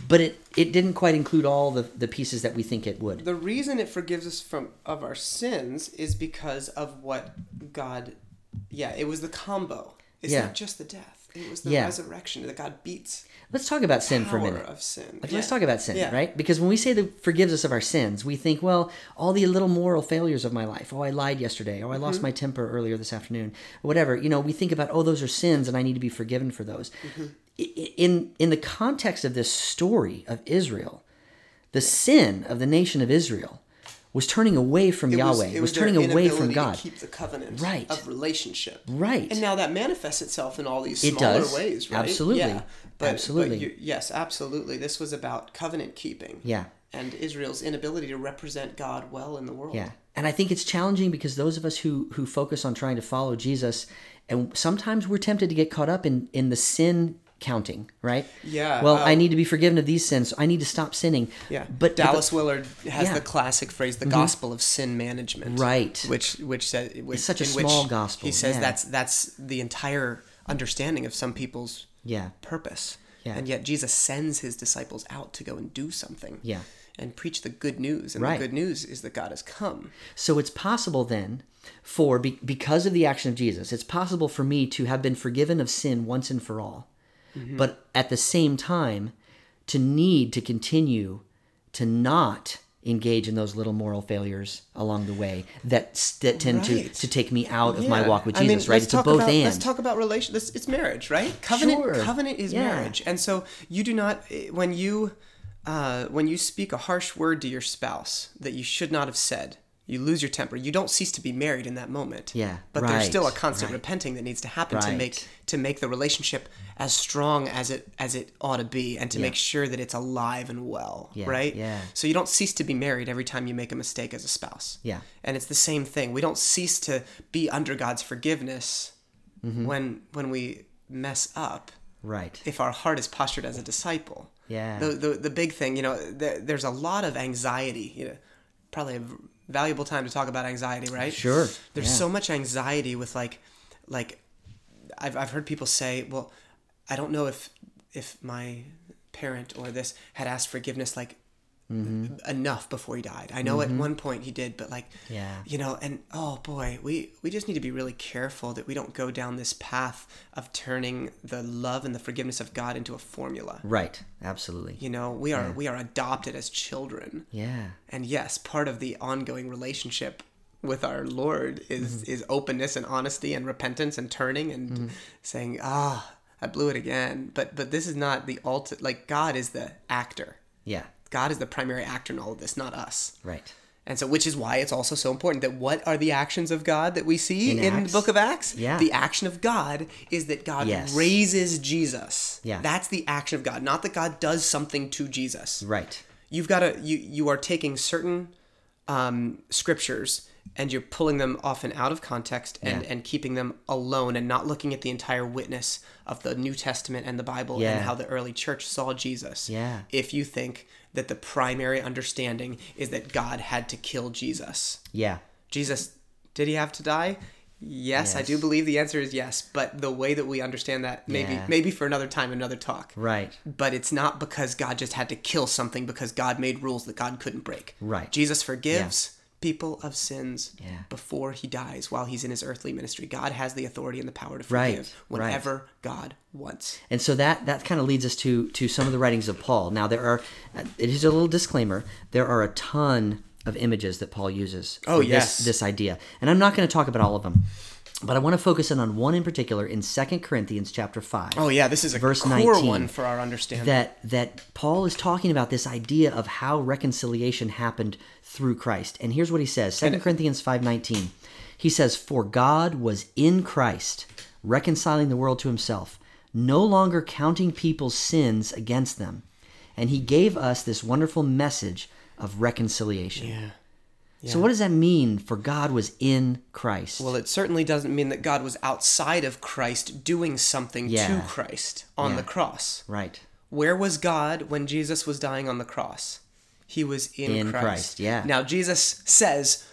But it it didn't quite include all the the pieces that we think it would. The reason it forgives us from of our sins is because of what God yeah, it was the combo. It's Yeah. not just the death; it was the Yeah. resurrection that God beats Let's talk about sin for a minute. of sin. Like, Yeah. Let's talk about sin, Yeah. right? Because when we say that forgives us of our sins, we think, well, all the little moral failures of my life. Oh, I lied yesterday. Oh, I Mm-hmm. lost my temper earlier this afternoon. Whatever. You know, we think about, oh, those are sins, and I need to be forgiven for those. Mm-hmm. In in the context of this story of Israel, the sin of the nation of Israel was turning away from It Yahweh. it It was, their turning away from God. To keep the covenant Right. of relationship. Right. And now that manifests itself in all these smaller ways, right? Absolutely. Yeah. But, Absolutely. But you, yes, absolutely. This was about covenant keeping. Yeah. And Israel's inability to represent God well in the world. Yeah. And I think it's challenging because those of us who who focus on trying to follow Jesus and sometimes we're tempted to get caught up in in the sin counting, right? Yeah, Well, uh, I need to be forgiven of these sins. So I need to stop sinning. Yeah, But Dallas Willard has Yeah. Mm-hmm. the classic phrase, "the gospel of sin management." Right. Which which says which, such a small gospel, He says yeah. that's that's the entire understanding of some people's Yeah. purpose. Yeah. And yet Jesus sends his disciples out to go and do something. Yeah. And preach the good news, and Right. the good news is that God has come. So it's possible then for be, because of the action of Jesus, it's possible for me to have been forgiven of sin once and for all. Mm-hmm. But at the same time to need to continue to not engage in those little moral failures along the way that that tend to Right. to take me out of my walk with I mean, Jesus, right? It's a both about, and. Let's talk about relation. This, it's marriage, right? Covenant. Sure. Covenant is Yeah. marriage, and so you do not when you uh, when you speak a harsh word to your spouse that you should not have said. You lose your temper. You don't cease to be married in that moment. Yeah, but there's still a constant right. repenting that needs to happen to make to make the relationship as strong as it as it ought to be, and to make sure that it's alive and well. Yeah, right. yeah. So you don't cease to be married every time you make a mistake as a spouse. Yeah. And it's the same thing. We don't cease to be under God's forgiveness Mm-hmm. when when we mess up right. if our heart is postured as a disciple. Yeah. The the, the big thing, you know, there, there's a lot of anxiety, you know, probably valuable time to talk about anxiety, right? Sure, There's yeah. so much anxiety with like like I've I've heard people say, well, I don't know if if my parent or this had asked forgiveness like enough before he died. I know at one point he did, but like Mm-hmm. Yeah. you know, and oh boy, we we just need to be really careful that we don't go down this path of turning the love and the forgiveness of God into a formula. Right. Absolutely. You know, we are we are adopted as children. Yeah. And yes, part of the ongoing relationship with our Lord is is openness and honesty and repentance and turning and saying, "Ah, I blew it again." But but this is not the ultimate like God is the actor. Yeah. God is the primary actor in all of this, not us. Right. And so, which is why it's also so important that what are the actions of God that we see In in, the book of Acts? Yeah. The action of God is that God Yes. raises Jesus. Yeah. That's the action of God, not that God does something to Jesus. Right. You've got to, you, you are taking certain um, scriptures and you're pulling them often out of context and, Yeah. and keeping them alone and not looking at the entire witness of the New Testament and the Bible Yeah. and how the early church saw Jesus. Yeah. If you think that the primary understanding is that God had to kill Jesus. Yeah. Jesus, did he have to die? Yes, I do believe the answer is yes, but the way that we understand that maybe Yeah. maybe for another time another talk. Right. But it's not because God just had to kill something because God made rules that God couldn't break. Right. Jesus forgives people of sins Yeah. before he dies while he's in his earthly ministry. God has the authority and the power to forgive right. whenever God wants. And so that that kind of leads us to to some of the writings of Paul. Now there are it is a little disclaimer. There are a ton of images that Paul uses. Oh, for yes. this, this idea, and I'm not going to talk about all of them, but I want to focus in on one in particular in 2 Corinthians chapter five. Oh yeah, this is a Verse core 19, one for our understanding. that that Paul is talking about this idea of how reconciliation happened through Christ. And here's what he says, 2 Corinthians 5:19. He says, "For God was in Christ, reconciling the world to himself, no longer counting people's sins against them, and he gave us this wonderful message of reconciliation." yeah. So what does that mean for God was in Christ? Well, it certainly doesn't mean that God was outside of Christ doing something Yeah. to Christ on Yeah. the cross. right. Where was God when Jesus was dying on the cross? He was in, In Christ. Christ, yeah. Now Jesus says,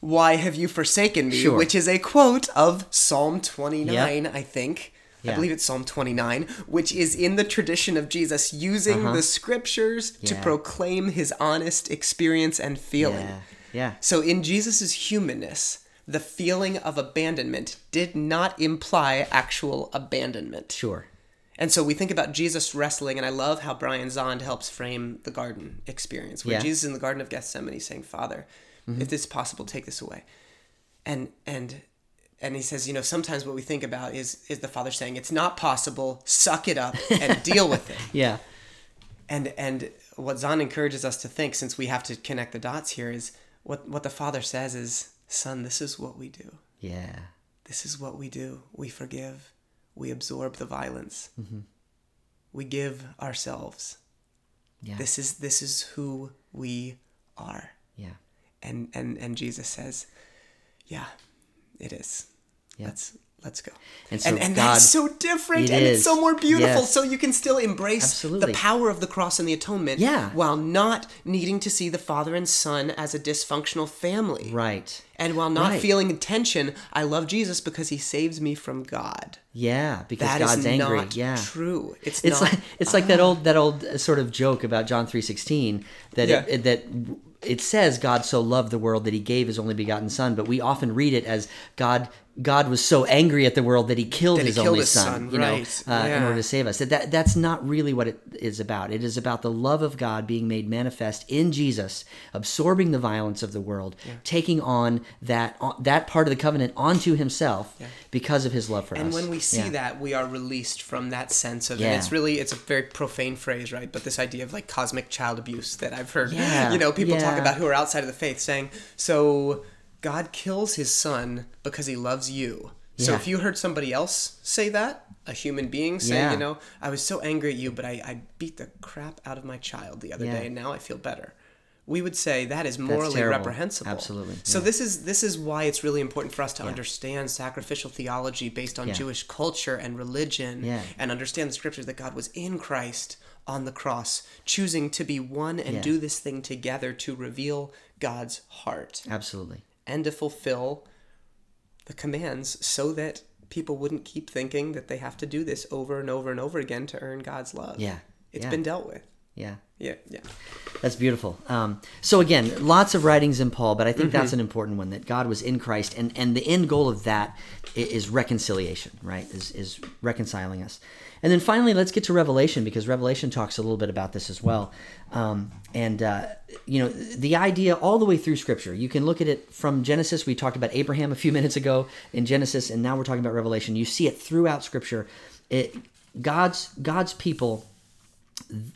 "Why have you forsaken me?" Sure. which is a quote of Psalm 29, I think. Yeah. I believe it's Psalm 29, which is in the tradition of Jesus using the scriptures to Uh-huh. Proclaim his honest experience and feeling. Yeah. Yeah. So in Jesus' humanness, the feeling of abandonment did not imply actual abandonment. Sure. And so we think about Jesus wrestling, and I love how Brian Zahnd helps frame the garden experience, where Yeah. Jesus is in the Garden of Gethsemane saying, "Father, mm-hmm. if this is possible, take this away." And and and he says, you know, sometimes what we think about is is the Father saying, "It's not possible. Suck it up and deal with it." Yeah. And and what Zahnd encourages us to think, since we have to connect the dots here, is what what the Father says is, "Son, this is what we do. Yeah. This is what we do. We forgive. We absorb the violence. Mm-hmm. We give ourselves. Yeah. This is this is who we are." Yeah. And and and Jesus says, "Yeah, it is. Yeah. Let's let's go." And so and, and God- that's so different, It and it's so more beautiful. Yes. So you can still embrace Absolutely. the power of the cross and the atonement, Yeah. while not needing to see the father and son as a dysfunctional family, Right. and while not Right. feeling tension. I love Jesus because he saves me from God. Yeah, because That is God's angry. not yeah. true. It's, It's not. like it's like that old that old uh, sort of joke about John 3:16 that Yeah. it, that it says God so loved the world that he gave his only begotten son, but we often read it as God God was so angry at the world that he killed That he his killed only his son, son, you know, right. uh, in order to save us. That, that that's not really what it is about. It is about the love of God being made manifest in Jesus, absorbing the violence of the world, taking on that that part of the covenant onto himself because of his love for us. And when we see Yeah. that, we are released from that sense of, Yeah. and it's really, it's a very profane phrase, right? But this idea of like cosmic child abuse that I've heard, Yeah, you know, people talk about who are outside of the faith saying, so God kills his son because he loves you. So Yeah. if you heard somebody else say that, a human being say, Yeah. you know, I was so angry at you, but I, I beat the crap out of my child the other Yeah. day and now I feel better. We would say that is morally reprehensible. Absolutely, So this is this is why it's really important for us to understand sacrificial theology based on. Jewish culture and religion and understand the scriptures that God was in Christ on the cross, choosing to be one and do this thing together to reveal God's heart Absolutely. And to fulfill the commands so that people wouldn't keep thinking that they have to do this over and over and over again to earn God's love. Yeah. It's Yeah. been dealt with. Yeah. Yeah, yeah. That's beautiful. Um, so again, lots of writings in Paul, but I think Mm-hmm. that's an important one that God was in Christ, and and the end goal of that is reconciliation, right? Is is reconciling us, and then finally, let's get to Revelation because Revelation talks a little bit about this as well. Um, and uh, you know, the idea all the way through Scripture, you can look at it from Genesis. We talked about Abraham a few minutes ago in Genesis, and now we're talking about Revelation. You see it throughout Scripture. It, God's God's people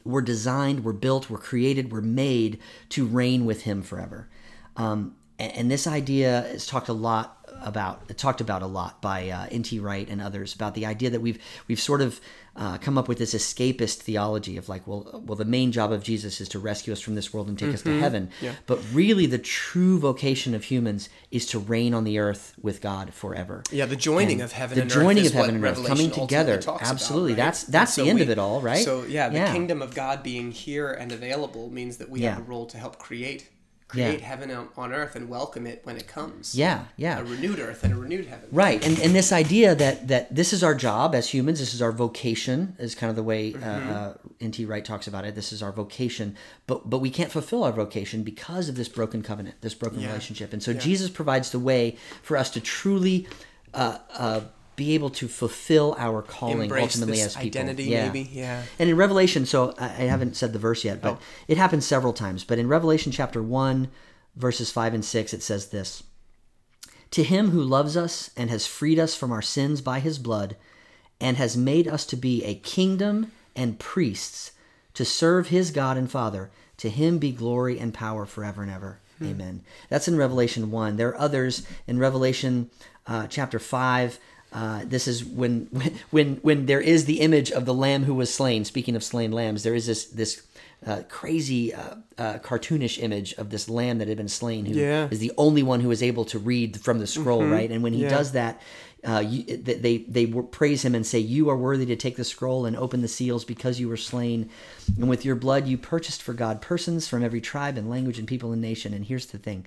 were designed, were built, were created, were made to reign with Him forever. Um, and, and this idea is talked a lot about, talked about a lot by uh, N.T. Wright and others about the idea that we've we've sort of uh, come up with this escapist theology of like, well, well, the main job of Jesus is to rescue us from this world and take us to heaven. But really, the true vocation of humans is to reign on the earth with God forever. Yeah, the joining of heaven the and joining of heaven and earth, coming together. talks about, Absolutely. right? That's that's so the end of it all, right? So yeah, the Yeah. kingdom of God being here and available means that we Yeah. have a role to help create Yeah. create heaven on, earth and welcome it when it comes. Yeah, yeah. A renewed earth and a renewed heaven. Right, and and this idea that that this is our job as humans, this is our vocation, is kind of the way uh, Mm-hmm. uh, N.T. Wright talks about it. This is our vocation, but but we can't fulfill our vocation because of this broken covenant, this broken Yeah. relationship, and so Jesus provides the way for us to truly. Uh, uh, be able to fulfill our calling Embrace ultimately as people. identity, yeah. maybe, yeah. And in Revelation, so I I haven't said the verse yet, but Oh. it happens several times. But in Revelation chapter 1, verses 5 and 6, it says this To him who loves us and has freed us from our sins by his blood, and has made us to be a kingdom and priests to serve his God and Father, to him be glory and power forever and ever. Amen. That's in Revelation 1. There are others in Revelation uh, chapter 5. Uh, this is when, when when there is the image of the lamb who was slain. Speaking of slain lambs, there is this this uh, crazy uh, uh, cartoonish image of this lamb that had been slain, who is Yeah. the only one who is able to read from the scroll, right? And when he Yeah. does that, uh, you, they they praise him and say, "You are worthy to take the scroll and open the seals because you were slain, and with your blood you purchased for God persons from every tribe and language and people and nation." And here's the thing: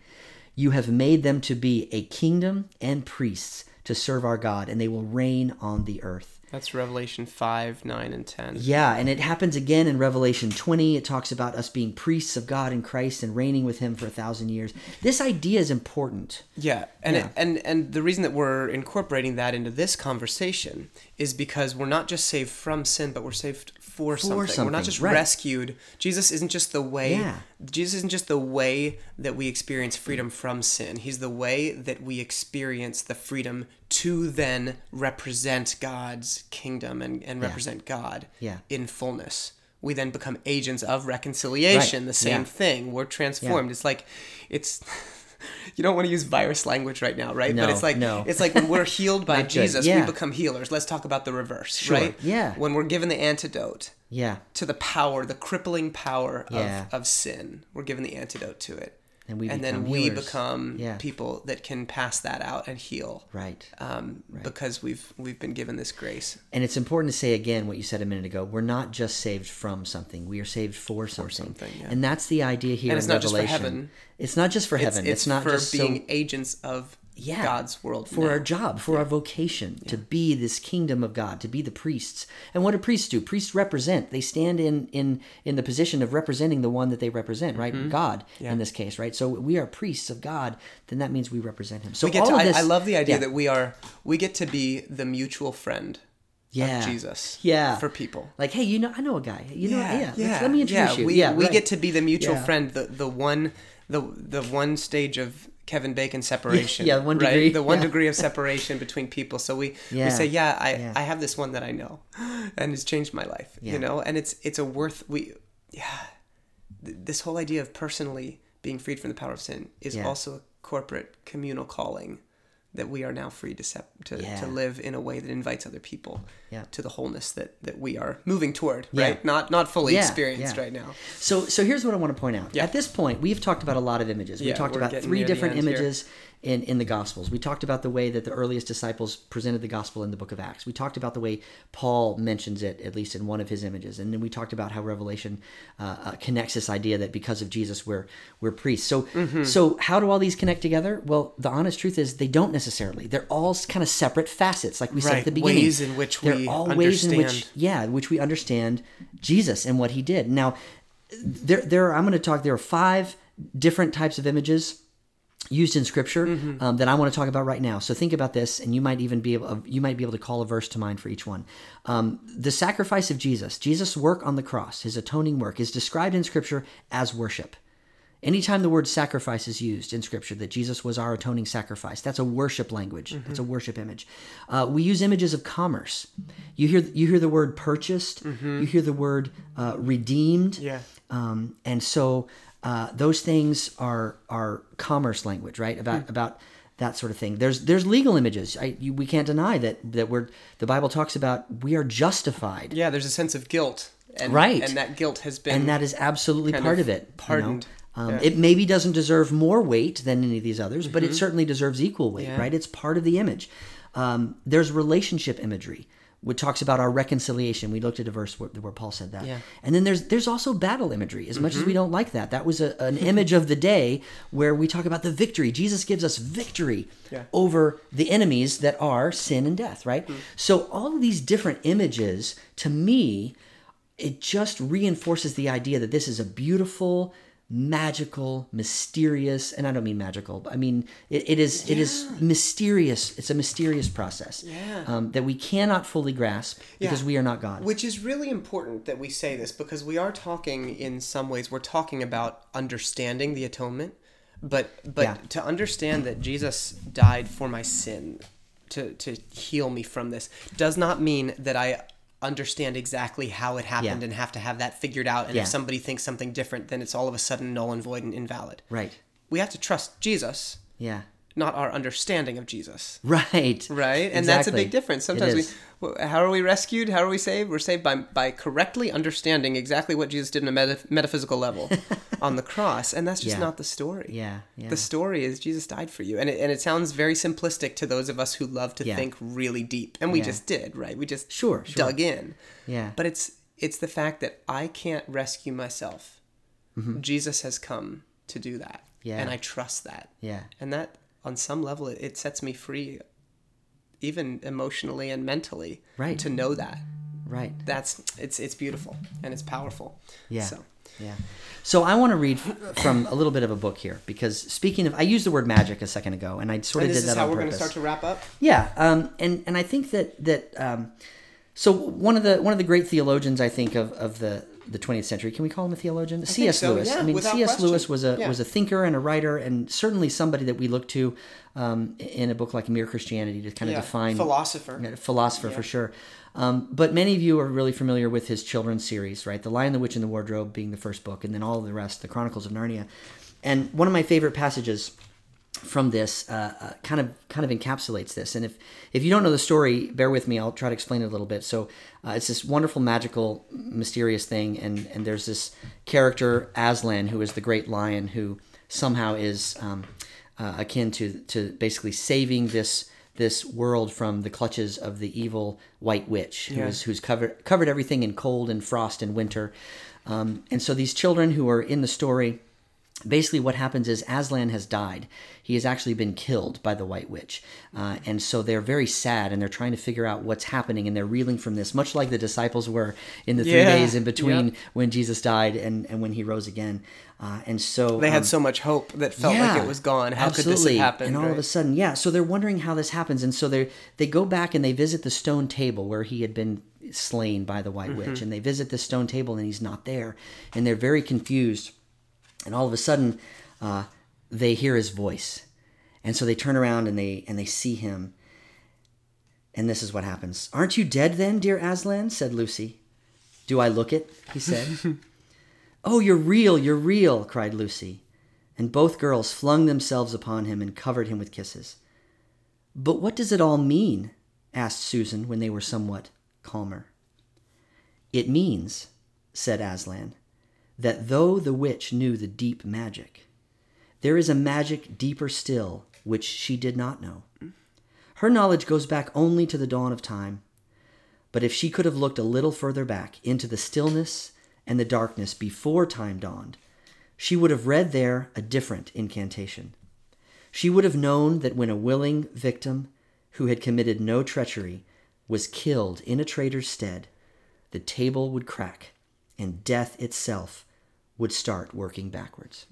you have made them to be a kingdom and priests to serve our God, and they will reign on the earth. That's Revelation 5, 9, and 10. Yeah, and it happens again in Revelation 20. It talks about us being priests of God in Christ and reigning with Him for a thousand years. This idea is important. Yeah, and Yeah. It, and and the reason that we're incorporating that into this conversation is because we're not just saved from sin, but we're saved for, something. We're not just right. rescued. Jesus isn't just the way. Yeah. Jesus isn't just the way that we experience freedom from sin. He's the way that we experience the freedom to then represent God's kingdom and, and represent God Yeah. in fullness. We then become agents of reconciliation, Right. the same Yeah. thing. We're transformed. It's like it's you don't want to use virus language right now, right? No, but it's like no. it's like when we're healed by Jesus, Yeah. we become healers. Let's talk about the reverse, Sure. right? Yeah. When we're given the antidote Yeah, to the power, the crippling power Yeah. of, of sin, we're given the antidote to it. And we then become we healers. become Yeah. people that can pass that out and heal. right. Um, because we've we've been given this grace. And it's important to say again what you said a minute ago. We're not just saved from something; we are saved for something. something, yeah. And that's the idea here And it's in not just for Revelation. heaven. It's not just for It's, heaven. it's, It's, not for just being so, agents of yeah, God's world for now. our job, for our vocation, to be this kingdom of God, to be the priests. And what do priests do? Priests represent. They stand in in in the position of representing the one that they represent, right? Mm-hmm. God in this case, right? So we are priests of God. Then that means we represent Him. So we get all to, of I, this, I love the idea yeah, that we are we get to be the mutual friend yeah, of Jesus yeah, for people. Like, hey, you know, I know a guy. You know, yeah, let's- let me introduce yeah. you. We, yeah, we right. get to be the mutual Yeah. friend, the the one the the one stage of Kevin Bacon separation. Yeah, one right? degree, The one yeah. degree of separation between people. So we, we say, yeah, I, yeah. I have this one that I know and it's changed my life. Yeah. You know? And it's it's a worth we yeah. Th- This whole idea of personally being freed from the power of sin is Yeah. also a corporate communal calling that we are now free to sep- to, Yeah. to live in a way that invites other people Yeah. to the wholeness that, that we are moving toward, Yeah. right? Not not fully experienced right now. So, so here's what I want to point out. At this point, we've talked about a lot of images. We talked about three different images here. In, in the Gospels. We talked about the way that the earliest disciples presented the gospel in the book of Acts. We talked about the way Paul mentions it, at least in one of his images. And then we talked about how Revelation uh, uh, connects this idea that because of Jesus, we're we're priests. So, Mm-hmm. so how do all these connect together? Well, the honest truth is they don't necessarily. They're all kind of separate facets, like we said at the beginning. ways in which They're we all ways in which understand. yeah, which we understand Jesus and what he did. Now, there, there are, I'm going to talk. There are five different types of images used in Scripture Mm-hmm. um, that I want to talk about right now. So think about this, and you might even be able. You might be able to call a verse to mind for each one. Um, the sacrifice of Jesus, Jesus' work on the cross, his atoning work, is described in Scripture as worship. Anytime the word sacrifice is used in Scripture, that Jesus was our atoning sacrifice, that's a worship language. Mm-hmm. That's a worship image. Uh, we use images of commerce. You hear you hear the word purchased. You hear the word uh, redeemed. Mm-hmm. Yeah. Um, and so uh, those things are are commerce language, right? About Hmm. about that sort of thing. There's there's legal images. I, you, we can't deny that that we're the Bible talks about we are justified, Yeah, there's a sense of guilt. And, Right. And that guilt has been and that is absolutely part of of, it. you know? pardoned. Um, Yeah. It maybe doesn't deserve more weight than any of these others, but it certainly deserves equal weight, Mm-hmm. Yeah. right? It's part of the image. Um, there's relationship imagery, which talks about our reconciliation. We looked at a verse where, where Paul said that. Yeah. And then there's there's also battle imagery. As much as we mm-hmm. don't like that, that was a, an image of the day where we talk about the victory. Jesus gives us victory Yeah. over the enemies that are sin and death, right? Mm-hmm. So all of these different images, to me, it just reinforces the idea that this is a beautiful magical mysterious and i don't mean magical but i mean it, it is it is mysterious it's a mysterious process Yeah. um, that we cannot fully grasp because Yeah. we are not god Which is really important that we say this because we are talking in some ways we're talking about understanding the atonement, but but Yeah. to understand that Jesus died for my sin to to heal me from this does not mean that I understand exactly how it happened Yeah. and have to have that figured out and Yeah. if somebody thinks something different then it's all of a sudden null and void and invalid. right We have to trust Jesus, yeah not our understanding of Jesus. right. Right? And that's a big difference. Sometimes we how are we rescued? How are we saved? We're saved by by correctly understanding exactly what jesus did on a meta- metaphysical level on the cross and that's just Yeah. not the story. Yeah yeah. The story is jesus died for you and it, and it sounds very simplistic to those of us who love to Yeah. think really deep and we just did right? We just Sure, sure. dug in. Yeah. But it's it's the fact that i can't rescue myself. Jesus has come to do that Mm-hmm. Yeah. and i trust that. Yeah. And that on some level it, it sets me free even emotionally and mentally Right. to know that Right. that's it's it's beautiful and it's powerful Yeah. so Yeah. So I want to read from a little bit of a book here because speaking of, I used the word magic a second ago, and I sort and of this did is that how on we're going to start to wrap up Yeah, um, and and I think that that um, so one of the one of the great theologians I think of, of the the 20th century. Can we call him a theologian? C.S. so, Lewis. yeah, I mean, C.S. question. Lewis was a Yeah. was a thinker and a writer, and certainly somebody that we look to um, in a book like Mere Christianity to kind of yeah define philosopher yeah, philosopher for sure. Um, but many of you are really familiar with his children's series, right? The Lion, the Witch, and the Wardrobe being the first book, and then all of the rest, the Chronicles of Narnia. And one of my favorite passages from this uh, uh, kind of kind of encapsulates this. And if if you don't know the story, bear with me. I'll try to explain it a little bit. So uh, it's this wonderful, magical, mysterious thing, and and there's this character Aslan who is the great lion who somehow is um, uh, akin to to basically saving this this world from the clutches of the evil white witch who Yeah. is who's covered covered everything in cold and frost and winter. Um, and so these children who are in the story basically what happens is Aslan has died. He has actually been killed by the White Witch. Uh, and so they're very sad and they're trying to figure out what's happening and they're reeling from this, much like the disciples were in the three Yeah. days in between Yep. when Jesus died and, and when he rose again. Uh, and so they had um, so much hope that felt like it was gone how could this have happened and all of a sudden, yeah. So they're wondering how this happens, and so they they go back and they visit the stone table where he had been slain by the White Mm-hmm. Witch, and they visit the stone table and he's not there, and they're very confused, and all of a sudden, uh, they hear his voice, and so they turn around and they and they see him. And this is what happens. Aren't you dead then, dear Aslan? said Lucy. Do I look it? He said. Oh, you're real, you're real, cried Lucy. And both girls flung themselves upon him and covered him with kisses. But what does it all mean? asked Susan when they were somewhat calmer. It means, said Aslan, that though the witch knew the deep magic, there is a magic deeper still which she did not know. Her knowledge goes back only to the dawn of time. But if she could have looked a little further back into the stillness and the darkness before time dawned, she would have read there a different incantation. She would have known that when a willing victim who had committed no treachery was killed in a traitor's stead, the table would crack and death itself would start working backwards.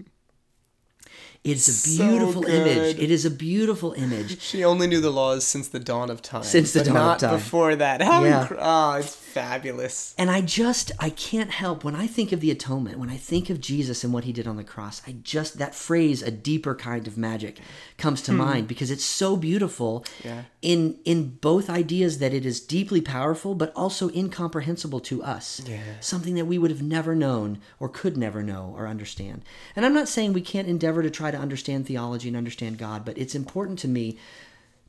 It's a So beautiful image. It is a beautiful image. she only knew the laws since the dawn of time Since the dawn of not time. before that how Yeah. incre- oh it's fabulous And I just, I can't help when I think of the atonement, when I think of Jesus and what he did on the cross, I just, that phrase, a deeper kind of magic, comes to hmm. mind because it's so beautiful Yeah. in, in both ideas that it is deeply powerful, but also incomprehensible to us. Yeah. Something that we would have never known or could never know or understand. And I'm not saying we can't endeavor to try to understand theology and understand God, but it's important to me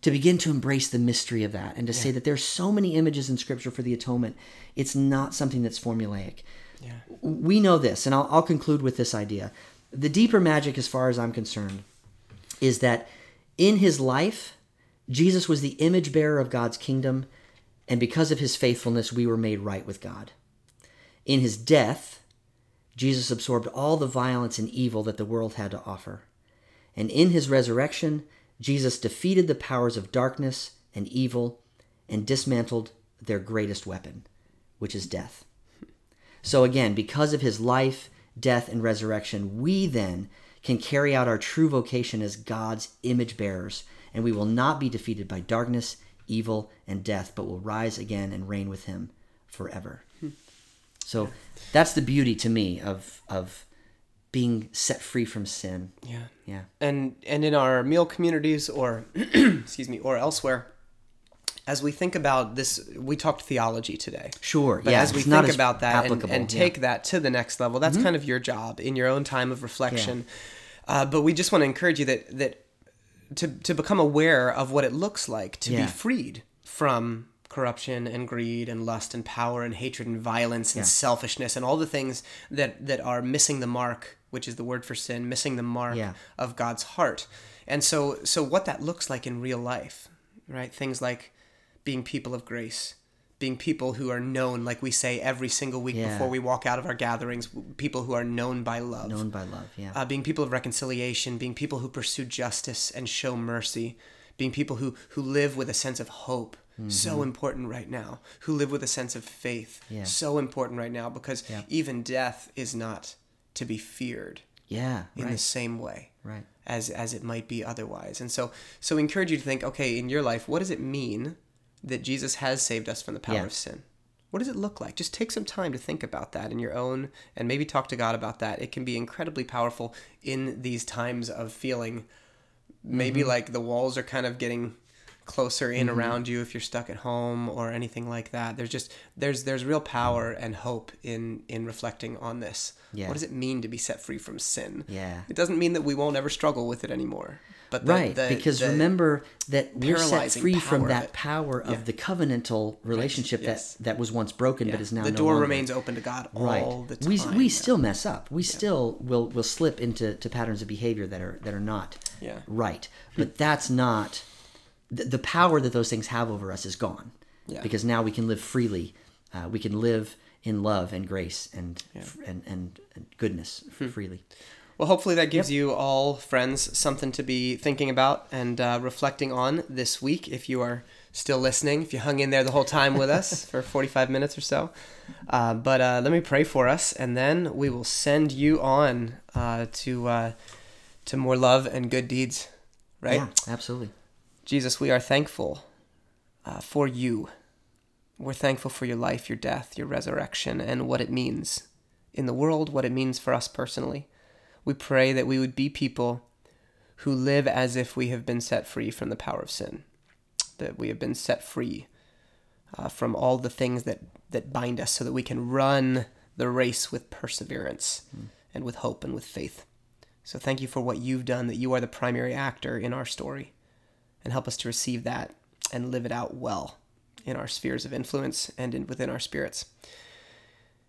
to begin to embrace the mystery of that and to say that there's so many images in scripture for the atonement it's not something that's formulaic. Yeah. we know this and I'll, I'll conclude with this idea. The deeper magic as far as i'm concerned is that in his life jesus was the image bearer of god's kingdom and because of his faithfulness we were made right with god. In his death jesus absorbed all the violence and evil that the world had to offer and in his resurrection, Jesus defeated the powers of darkness and evil and dismantled their greatest weapon, which is death. So, again, because of his life, death, and resurrection, we then can carry out our true vocation as God's image bearers, and we will not be defeated by darkness, evil, and death, but will rise again and reign with him forever. So, that's the beauty to me of, of being set free from sin. yeah Yeah. and and in our meal communities or excuse me or elsewhere as we think about this we talked theology today Sure. but yeah. as we think as about that and, applicable, and yeah. Mm-hmm. take that to the next level that's kind of your job in your own time of reflection uh, but we just want to encourage you that that to, to become aware of what it looks like to Yeah. be freed from corruption and greed and lust and power and hatred and violence and selfishness and all the things that that are missing the mark which is the word for sin missing the mark Yeah. of God's heart and so so what that looks like in real life right things like being people of grace being people who are known like we say every single week Yeah. before we walk out of our gatherings people who are known by love known by love. Yeah. uh, being people of reconciliation, being people who pursue justice and show mercy, being people who who live with a sense of hope. So important right now. Who live with a sense of faith. Yeah. So important right now because Yeah. even death is not to be feared Yeah. in Right. the same way Right. as as it might be otherwise. And so so we encourage you to think, okay, in your life, what does it mean that Jesus has saved us from the power Yeah. of sin? What does it look like? Just take some time to think about that in your own and maybe talk to God about that. It can be incredibly powerful in these times of feeling maybe Mm-hmm. like the walls are kind of getting closer in mm-hmm. around you if you're stuck at home or anything like that. There's just there's there's real power mm. and hope in in reflecting on this. Yeah. What does it mean to be set free from sin? Yeah. It doesn't mean that we won't ever struggle with it anymore. But the, right. the- because the- remember that we're set free from that it. power of Yeah. the covenantal relationship yes. that, that was once broken but is now the no door longer. remains open to God right. all the time. we we yeah. still mess up. We still will will slip into to patterns of behavior that are that are not Yeah. right. But that's not the, the power that those things have over us is gone. Yeah. Because now we can live freely. Uh, we can live in love and grace and and, and and goodness Hmm. freely. Well, hopefully that gives you all, friends, something to be thinking about and uh, reflecting on this week. If you are still listening, if you hung in there the whole time with us for 45 minutes or so. Uh, but uh, let me pray for us, and then we will send you on uh, to uh, to more love and good deeds. Right? Yeah, absolutely. Jesus, we are thankful uh, for you. We're thankful for your life, your death, your resurrection, and what it means in the world, what it means for us personally. We pray that we would be people who live as if we have been set free from the power of sin, that we have been set free uh, from all the things that, that bind us so that we can run the race with perseverance and with hope and with faith. So thank you for what you've done, that you are the primary actor in our story and help us to receive that and live it out well in our spheres of influence and in, within our spirits.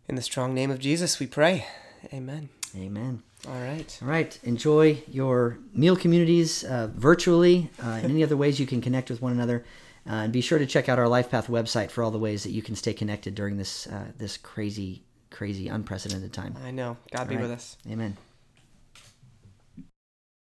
In the strong name of Jesus, we pray. Amen. Amen. All right. All right. Enjoy your meal communities uh, virtually uh, and any other ways you can connect with one another. Uh, and be sure to check out our LifePath website for all the ways that you can stay connected during this uh, this crazy, crazy, unprecedented time. I know. God be All right. with us. Amen.